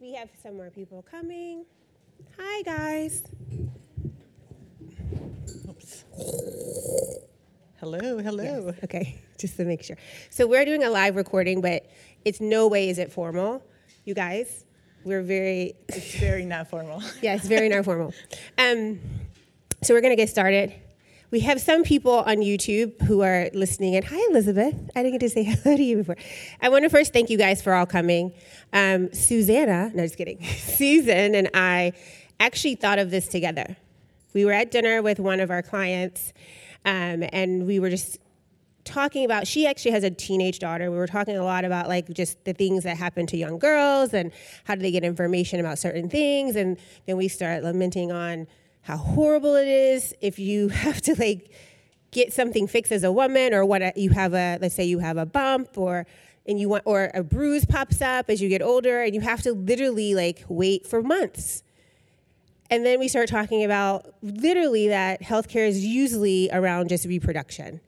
We have some more people coming. Hi, guys. Oops. Hello, hello. Yes, Okay, just to make sure. So we're doing a live recording, but it's no way is it formal. You guys, we're very, It's very not formal. yeah, it's very not formal. Um, so we're gonna get started. We have some people on YouTube who are listening, and hi, Elizabeth. I didn't get to say hello to you before. I want to first thank you guys for all coming. Um, Susanna, no, just kidding. Susan and I actually thought of this together. We were at dinner with one of our clients, um, and we were just talking about she actually has a teenage daughter we were talking a lot about like just the things that happen to young girls and how do they get information about certain things and then we start lamenting on how horrible it is if you have to like get something fixed as a woman or what uh, you have a let's say you have a bump or and you want or a bruise pops up as you get older and you have to literally like wait for months and then we start talking about literally that healthcare is usually around just reproduction.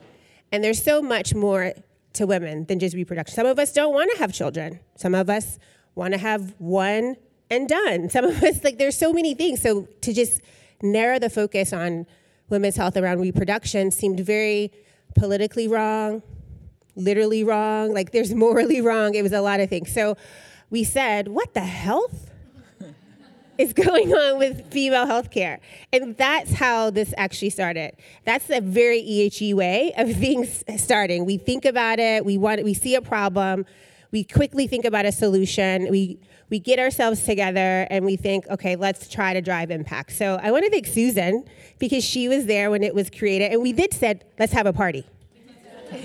And there's so much more to women than just reproduction. Some of us don't want to have children. Some of us want to have one and done. Some of us, like, there's so many things. So to just narrow the focus on women's health around reproduction seemed very politically wrong, literally wrong, like, there's morally wrong. It was a lot of things. So we said, what the health? is going on with female healthcare. And that's how this actually started. That's a very EHE way of things starting. We think about it, we want we see a problem, we quickly think about a solution, we we get ourselves together and we think, okay, let's try to drive impact. So I want to thank Susan because she was there when it was created and we did said, let's have a party.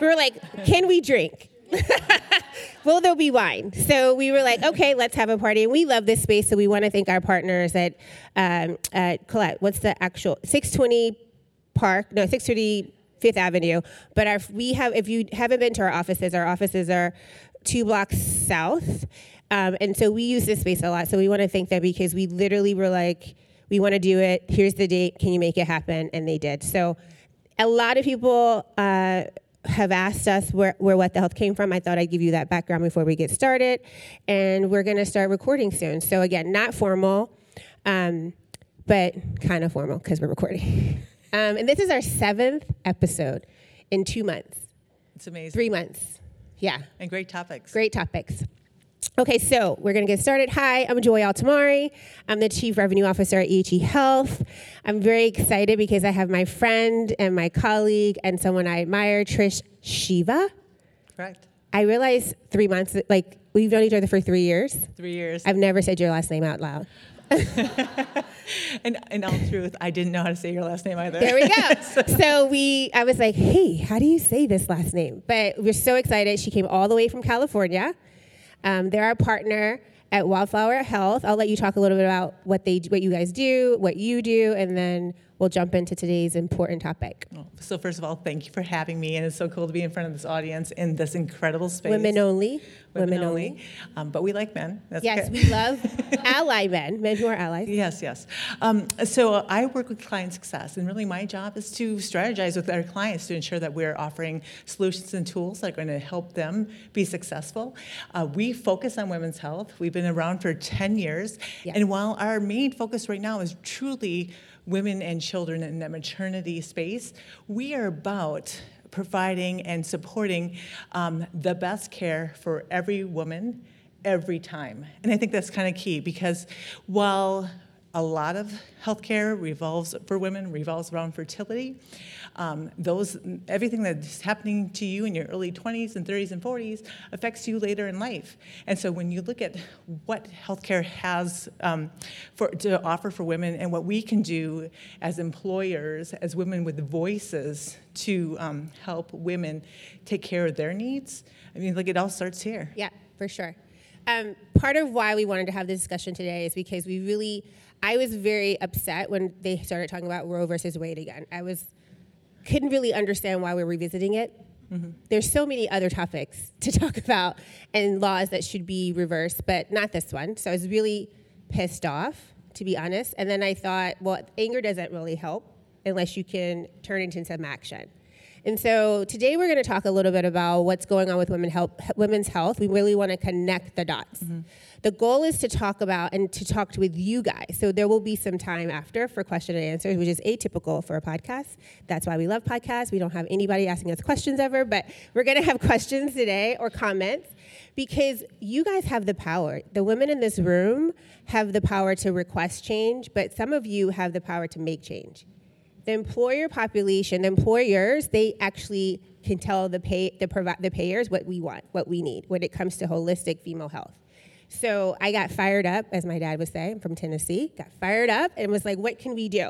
we were like, can we drink? Will there be wine? So we were like, okay, let's have a party. And we love this space, so we want to thank our partners at, um, at Colette. What's the actual 620 Park? No, 620 Fifth Avenue. But our, we have, if you haven't been to our offices, our offices are two blocks south. Um, and so we use this space a lot. So we want to thank them because we literally were like, we want to do it. Here's the date. Can you make it happen? And they did. So a lot of people. Uh, have asked us where, where What the Health came from. I thought I'd give you that background before we get started. And we're going to start recording soon. So, again, not formal, um, but kind of formal because we're recording. Um, and this is our seventh episode in two months, It's amazing. three months. Yeah, And great topics. great topics. Okay, so we're gonna get started. Hi, I'm Joy Altimare. I'm the Chief Revenue Officer at EHE Health. I'm very excited because I have my friend and my colleague and someone I admire, Trish Schiewe. Correct. I realized three months, like we've known each other for three years. Three years. I've never said your last name out loud. and in all truth, I didn't know how to say your last name either. There we go. so we, I was like, hey, how do you say this last name? But we're so excited. She came all the way from California. Um, they're our partner at Wildflower Health. I'll let you talk a little bit about what they, what you guys do, what you do, and then we'll jump into today's important topic. so first of all, thank you for having me, and it's so cool to be in front of this audience in this incredible space. Women only. Women only. Um, but we like men. That's Yes, okay. we love ally men, men who are allies. Yes, yes. Um, so uh, I work with client success, and really my job is to strategize with our clients to ensure that we're offering solutions and tools that are going to help them be successful. Uh, we focus on women's health. We've been around for 10 years, Yeah. and while our main focus right now is truly women and children in that maternity space, we are about providing and supporting um, the best care for every woman every time. And I think that's kind of key because while a lot of healthcare revolves for women revolves around fertility. Um, those everything that's happening to you in your early 20s and 30s and 40s affects you later in life. And so when you look at what healthcare has um, for, to offer for women and what we can do as employers, as women with voices to um, help women take care of their needs, I mean, like it all starts here. Yeah, for sure. Um, part of why we wanted to have this discussion today is because we really, I was very upset when they started talking about Roe versus Wade again. I was couldn't really understand why we're revisiting it. There's so many other topics to talk about and laws that should be reversed, but not this one. So I was really pissed off, to be honest. And then I thought, well, anger doesn't really help unless you can turn it into some action. And so today we're going to talk a little bit about what's going on with women health, women's health. We really want to connect the dots. Mm-hmm. The goal is to talk about and to talk to, with you guys. So there will be some time after for question and answers, which is atypical for a podcast. That's why we love podcasts. We don't have anybody asking us questions ever, but we're going to have questions today or comments because you guys have the power. The women in this room have the power to request change, but some of you have the power to make change. The employer population, the employers, they actually can tell the pay the provi- the payers what we want, what we need when it comes to holistic female health. So I got fired up, as my dad would say, I'm from Tennessee, got fired up and was like, what can we do?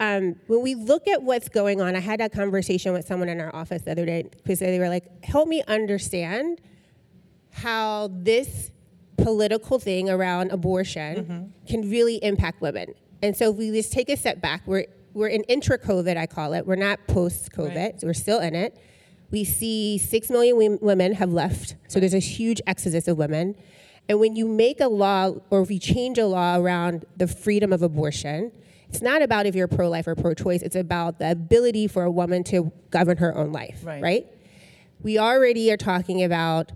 Um, when we look at what's going on, I had a conversation with someone in our office the other day because they were like, help me understand how this political thing around abortion can really impact women. And so if we just take a step back, we're, we're in intra COVID, I call it. We're not post COVID, Right. so we're still in it. We see six million women have left, so there's a huge exodus of women. And when you make a law or if you change a law around the freedom of abortion, it's not about if you're pro life or pro choice, it's about the ability for a woman to govern her own life, Right. right? We already are talking about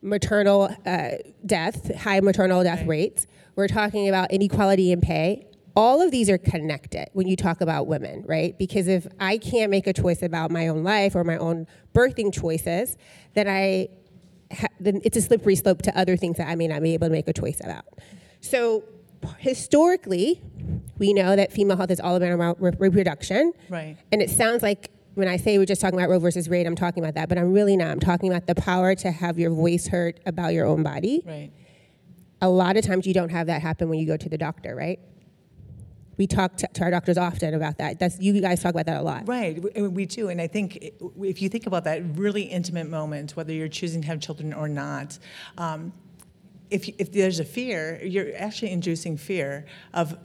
maternal uh, death, high maternal death Right. rates. We're talking about inequality in pay. All of these are connected when you talk about women, right? Because if I can't make a choice about my own life or my own birthing choices, then I ha- then it's a slippery slope to other things that I may not be able to make a choice about. So historically, we know that female health is all about re- reproduction. Right. And it sounds like when I say we're just talking about Roe versus Wade, I'm talking about that, but I'm really not. I'm talking about the power to have your voice heard about your own body. Right. A lot of times you don't have that happen when you go to the doctor, right? We talk to, to our doctors often about that. That's you guys talk about that a lot. Right, we, we do, and I think if you think about that really intimate moment, whether you're choosing to have children or not, um, if, if there's a fear, you're actually inducing fear of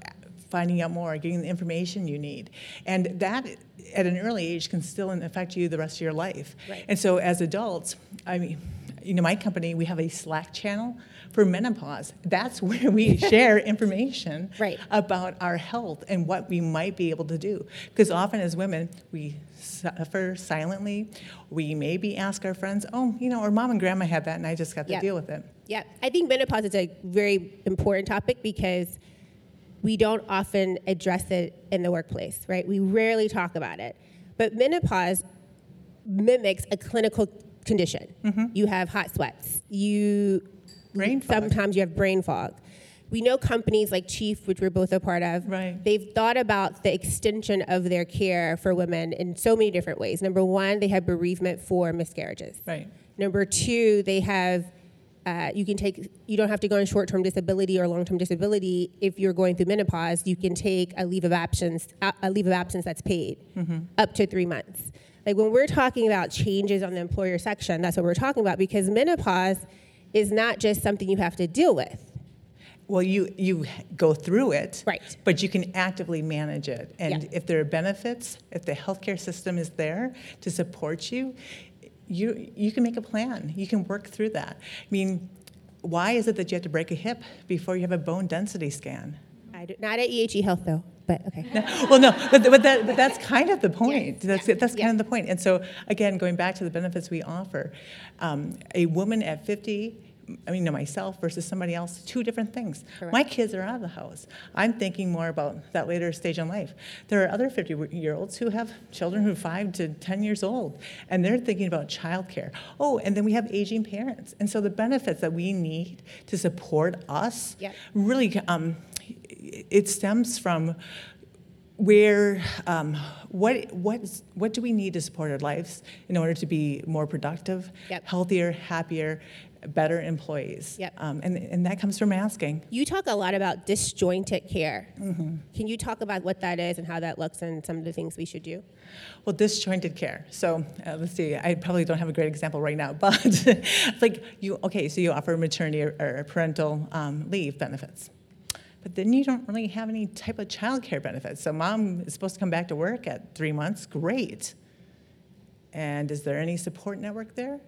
finding out more, getting the information you need, and that at an early age can still affect you the rest of your life. Right. And so, as adults, I mean, you know, my company we have a Slack channel for menopause. That's where we share information Right. about our health and what we might be able to do. Because often as women, we suffer silently. We maybe ask our friends, oh, you know, our mom and grandma had that and I just got to Yeah. deal with it. Yeah, I think menopause is a very important topic because we don't often address it in the workplace, right? We rarely talk about it. But menopause mimics a clinical condition. You have hot sweats. You Brain fog. sometimes you have brain fog. We know companies like Chief, which we're both a part of, Right. they've thought about the extension of their care for women in so many different ways. Number one, they have bereavement for miscarriages. Right. Number two, they have uh, you can take you don't have to go on short-term disability or long-term disability if you're going through menopause. You can take a leave of absence a a leave of absence that's paid up to three months. Like when we're talking about changes on the employer section, that's what we're talking about because menopause is not just something you have to deal with. Well, you, you go through it, Right. but you can actively manage it. And Yeah. if there are benefits, if the healthcare system is there to support you, you, you can make a plan. You can work through that. I mean, why is it that you have to break a hip before you have a bone density scan? I do, not at EHE Health though, but okay. well, no, but, but, that, but that's kind of the point. Yes, That's, yeah, that's kind yeah. of the point. And so, again, going back to the benefits we offer, um, a woman at 50, I mean, no, myself versus somebody else, two different things. Correct. My kids are out of the house. I'm thinking more about that later stage in life. There are other 50 year olds who have children who are 5 to 10 years old, and they're thinking about childcare. Oh, and then we have aging parents. And so the benefits that we need to support us Yep. really um, it stems from where um, what what what do we need to support our lives in order to be more productive, Yep. healthier, happier, better employees? Yep. Um, and and that comes from asking. You talk a lot about disjointed care. Can you talk about what that is and how that looks and some of the things we should do? Well, disjointed care. So uh, let's see. I probably don't have a great example right now, but like you. Okay, so you offer maternity or, or parental um, leave benefits, but then you don't really have any type of childcare benefits. So mom is supposed to come back to work at three months. Great. And is there any support network there?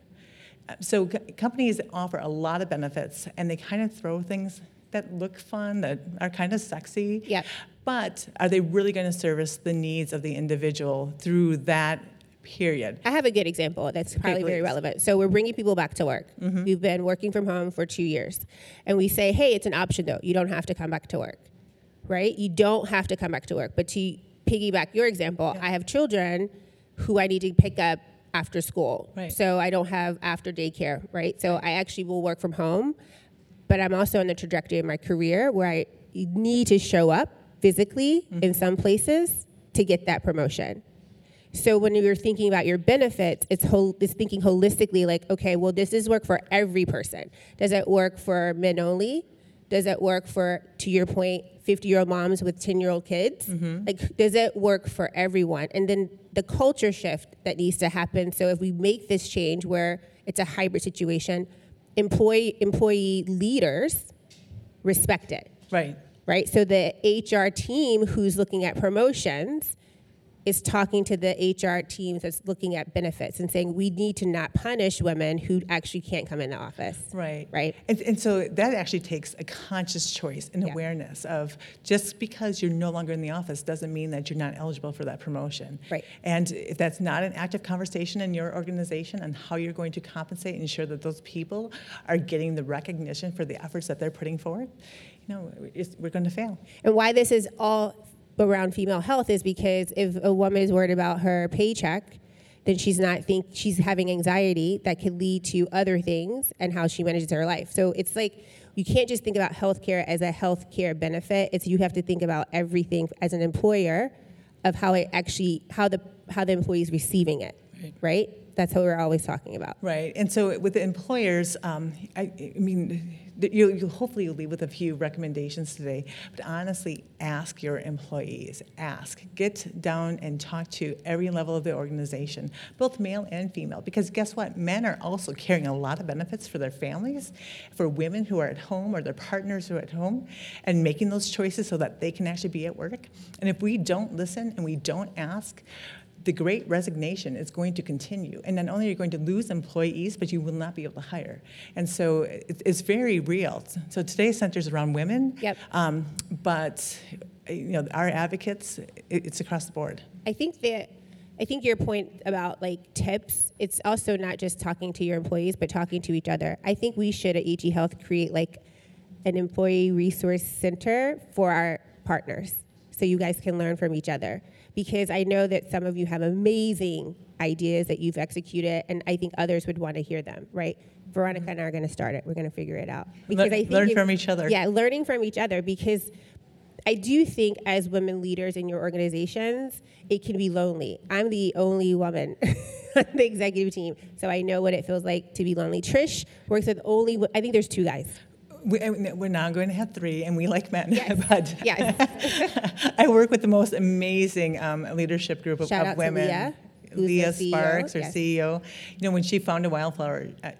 Uh, So co- companies offer a lot of benefits, and they kind of throw things that look fun, that are kind of sexy. Yep. But are they really going to service the needs of the individual through that period. I have a good example that's probably very relevant. So we're bringing people back to work. Mm-hmm. We've been working from home for two years, and we say, "Hey, it's an option though. You don't have to come back to work, right? You don't have to come back to work." But to piggyback your example, I have children who I need to pick up after school, Right. so I don't have after daycare, right? So I actually will work from home, but I'm also on the trajectory of my career where I need to show up physically mm-hmm. in some places to get that promotion. So when you're thinking about your benefits, it's, whole, it's thinking holistically like, okay, well, does this work for every person? Does it work for men only? Does it work for, to your point, 50 year old moms with 10 year old kids? Mm-hmm. Like, does it work for everyone? And then the culture shift that needs to happen. So if we make this change where it's a hybrid situation, employee, employee leaders respect it Right. right? So the HR team who's looking at promotions is talking to the HR teams that's looking at benefits and saying we need to not punish women who actually can't come in the office. Right. Right. And, and so that actually takes a conscious choice and Yeah. awareness of just because you're no longer in the office doesn't mean that you're not eligible for that promotion. Right. And if that's not an active conversation in your organization on how you're going to compensate and ensure that those people are getting the recognition for the efforts that they're putting forward, you know, it's, we're going to fail. And why this is all around female health is because if a woman is worried about her paycheck, then she's not think she's having anxiety that could lead to other things and how she manages her life. So it's like you can't just think about healthcare as a healthcare benefit. It's you have to think about everything as an employer of how it actually how the how the employee is receiving it. Right? That's what we're always talking about. Right, and so with the employers, um, I, I mean, you'll, you'll hopefully you'll leave with a few recommendations today. But honestly, ask your employees. Ask. Get down and talk to every level of the organization, both male and female. Because guess what? Men are also carrying a lot of benefits for their families, for women who are at home or their partners who are at home, and making those choices so that they can actually be at work. And if we don't listen and we don't ask, the great resignation is going to continue. And not only are you going to lose employees, but you will not be able to hire. And so it- it's very real. So today's center is around women. Yep. Um, but you know, our advocates, it- it's across the board. I think that I think your point about like tips, it's also not just talking to your employees, but talking to each other. I think we should at EHE Health create like an employee resource center for our partners so you guys can learn from each other. Because I know that some of you have amazing ideas that you've executed, and I think others would want to hear them, right? Veronica and I are going to start it. We're going to figure it out. Lear- I think learn if- from each other. Yeah, learning from each other because I do think as women leaders in your organizations, it can be lonely. I'm the only woman on the executive team, so I know what it feels like to be lonely. Trish works with only. I think there's two guys. We, and we're now going to have three, and we like men. Yes. but Yes. I work with the most amazing um, leadership group of, Shout of out to women. Leah, Leah Sparks, our yes. CEO. You know, when she founded Wildflower, uh,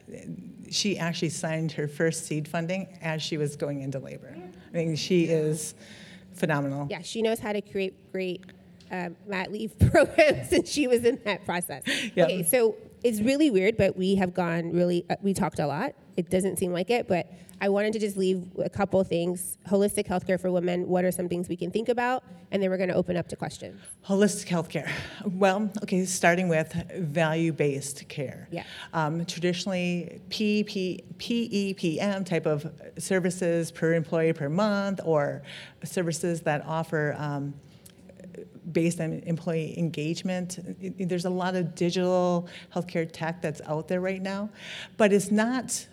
she actually signed her first seed funding as she was going into labor. I mean, she is phenomenal. Yeah, she knows how to create great um, mat leave programs, and she was in that process. Yep. Okay, so it's really weird, but we have gone really, uh, we talked a lot. It doesn't seem like it, but I wanted to just leave a couple things. Holistic healthcare for women, what are some things we can think about? And then we're going to open up to questions. Holistic healthcare. Well, okay, starting with value-based care. Yeah. Um, traditionally, PEP, PEPM type of services per employee per month, or services that offer um, based on employee engagement. There's a lot of digital healthcare tech that's out there right now, but it's not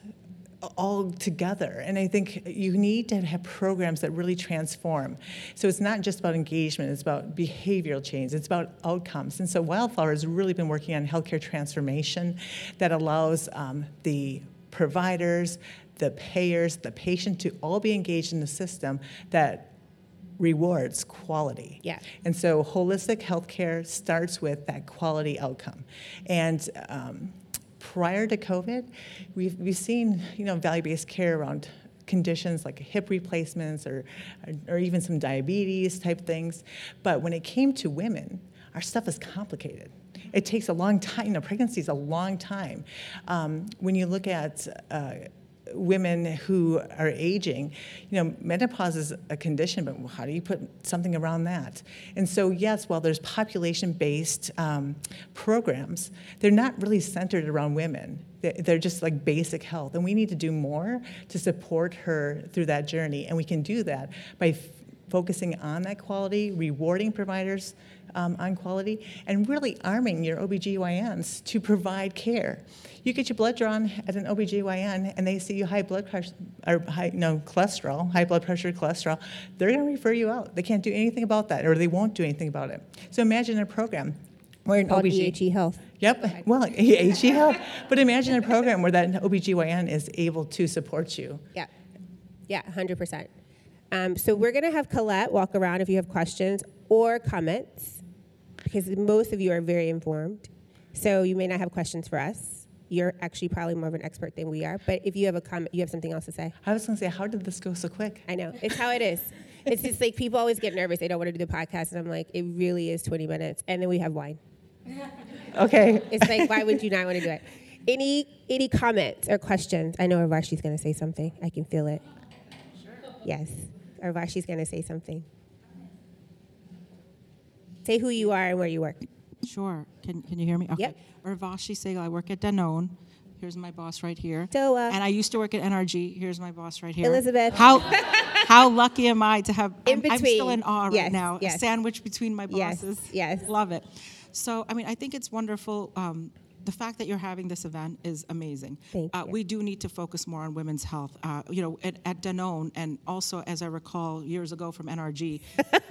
all together. And I think you need to have programs that really transform. So it's not just about engagement, it's about behavioral change, it's about outcomes. And so Wildflower has really been working on healthcare transformation that allows um, the providers, the payers, the patient to all be engaged in the system that rewards quality. Yeah. And so holistic healthcare starts with that quality outcome. And um, prior to COVID, we've, we've seen, you know, value-based care around conditions like hip replacements or, or even some diabetes type things. But when it came to women, our stuff is complicated. It takes a long time, you know, pregnancy is a long time. Um, when you look at uh, women who are aging. You know, menopause is a condition, but how do you put something around that? And so, yes, while there's population-based um, programs, they're not really centered around women. They- They're just like basic health, and we need to do more to support her through that journey. And we can do that by focusing on that quality, rewarding providers um, on quality, and really arming your OBGYNs to provide care. You get your blood drawn at an OBGYN and they see you high blood pressure, or high, no, cholesterol, high blood pressure, cholesterol, they're going to refer you out. They can't do anything about that, or they won't do anything about it. So imagine a program where an OBG... EHE Health. Yep, well, HE Health. But imagine a program where that OBGYN is able to support you. Yeah, yeah, hundred percent. Um, so we're gonna have Colette walk around if you have questions or comments, because most of you are very informed. So you may not have questions for us. You're actually probably more of an expert than we are. But if you have a comment, you have something else to say. I was going to say, how did this go so quick? I know it's how it is. It's just like people always get nervous. They don't want to do the podcast, and I'm like, it really is 20 minutes, and then we have wine. Okay. It's like, why would you not want to do it? Any any comments or questions? I know Urvashi's going to say something. I can feel it. Yes, Urvashi's going to say something. Say who you are and where you work. Sure. Can, can you hear me? Okay. Yep. Urvashi Sehgal. I work at Danone. Here's my boss right here. So, uh, and I used to work at NRG. Here's my boss right here. Elizabeth. How how lucky am I to have? In I'm, I'm still in awe Yes, right now. yes. A sandwich between my Yes, bosses. yes. Love it. So I mean, I think it's wonderful. Um, the fact that you're having this event is amazing. Thank uh, you. We do need to focus more on women's health. Uh, you know, at, at Danone, and also as I recall years ago from NRG,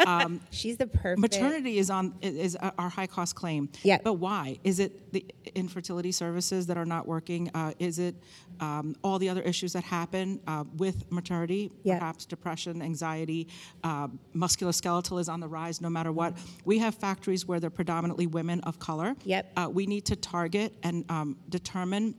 She's the perfect. Maternity is on is our high cost claim. Yeah. But why? Is it the infertility services that are not working? Uh, is it um, all the other issues that happen uh, with maternity? Yeah. Perhaps depression, anxiety, uh, musculoskeletal is on the rise. No matter what, we have factories where they're predominantly women of color. Yep. Uh, we need to target and um, determine.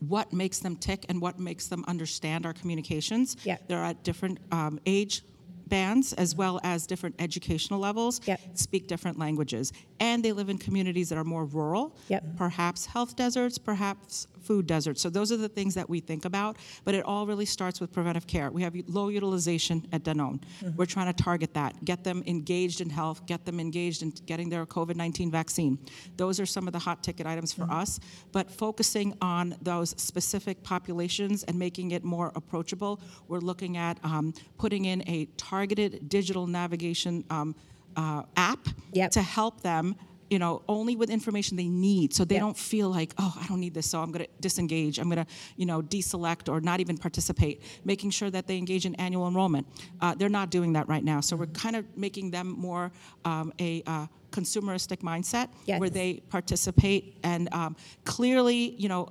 What makes them tick and what makes them understand our communications? Yeah. They're at different um, age bands as well as different educational levels Yep. speak different languages and they live in communities that are more rural. Yep. perhaps health deserts perhaps food deserts. So those are the things that we think about. But it all really starts with preventive care. We have low utilization at danone. We're trying to target that. Get them engaged in health. Get them engaged in getting their covid-19 vaccine. Those are some of the hot ticket items for us. But focusing on those specific populations and making it more approachable we're looking at um, putting in a targeted digital navigation um, uh, app Yep. to help them you know only with information they need so they Yep. don't feel like oh i don't need this so i'm going to disengage i'm going to you know deselect or not even participate making sure that they engage in annual enrollment uh, they're not doing that right now so we're kind of making them more um, a uh, consumeristic mindset Yes. where they participate and um, clearly you know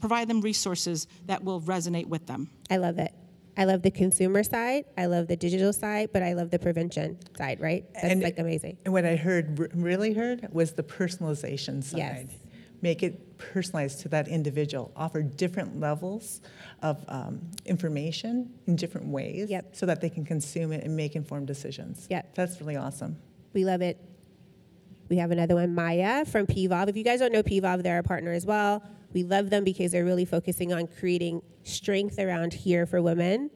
provide them resources that will resonate with them I love it. I love the consumer side. I love the digital side, but I love the prevention side. Right? That's And- like amazing. And what I heard, really heard, was the personalization side. Yes. Make it personalized to that individual. Offer different levels of um, information in different ways, Yep. so that they can consume it and make informed decisions. Yep. That's really awesome. We love it. We have another one, Maya from PVOLVE. If you guys don't know PVOLVE, they're our partner as well. We love them because they're really focusing on creating strength around here for women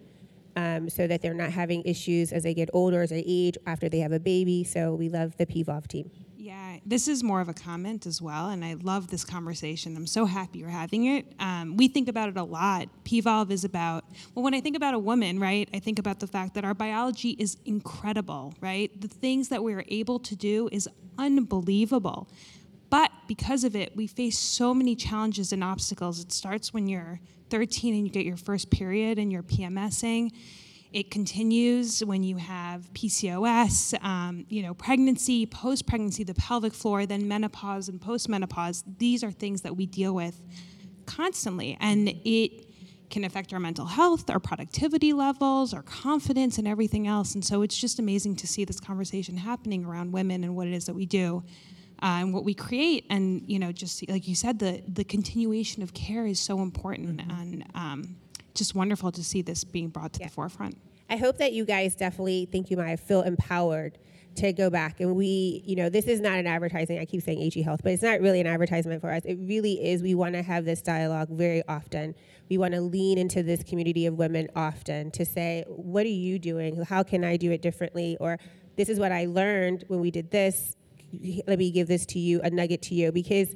um, so that they're not having issues as they get older, as they age, after they have a baby. So we love the PVOLVE team. Yeah, this is more of a comment as well, and I love this conversation. I'm so happy you're having it. Um, we think about it a lot. PVOLVE is about, well, when I think about a woman, right, I think about the fact that our biology is incredible, right? The things that we're able to do is unbelievable. But because of it, we face so many challenges and obstacles. It starts when you're 13 and you get your first period and you're PMSing. It continues when you have PCOS, um, you know, pregnancy, post-pregnancy, the pelvic floor, then menopause and post-menopause. These are things that we deal with constantly, and it can affect our mental health, our productivity levels, our confidence, and everything else. And so it's just amazing to see this conversation happening around women and what it is that we do. Uh, and what we create, and you know, just like you said, the the continuation of care is so important, and um, just wonderful to see this being brought to Yeah. the forefront. I hope that you guys definitely, thank you, Maya, feel empowered to go back and we, you know, this is not an advertising. I keep saying HE Health, but it's not really an advertisement for us. It really is. We want to have this dialogue very often. We want to lean into this community of women often to say, what are you doing? How can I do it differently? Or this is what I learned when we did this. Let me give this to you, a nugget to you, because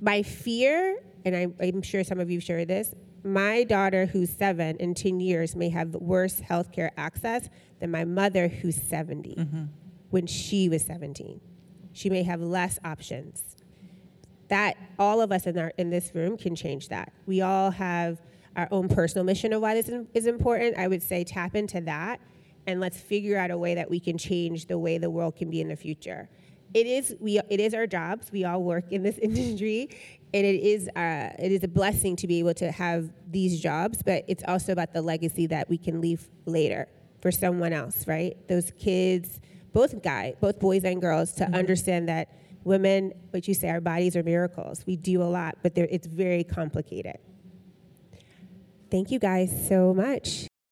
my fear, and I, I'm sure some of you share this, my daughter who's seven in 10 years may have worse healthcare access than my mother who's 70 mm-hmm. when she was 17. She may have less options. That all of us in, our, in this room can change that. We all have our own personal mission of why this is- is important. I would say tap into that and let's figure out a way that we can change the way the world can be in the future. It is we it is our jobs. We all work in this industry, and it is uh, it is a blessing to be able to have these jobs. But it's also about the legacy that we can leave later for someone else, right? Those kids, both guy, both boys and girls, to understand that women, what you say, our bodies are miracles. We do a lot, but it's very complicated. Thank you guys so much.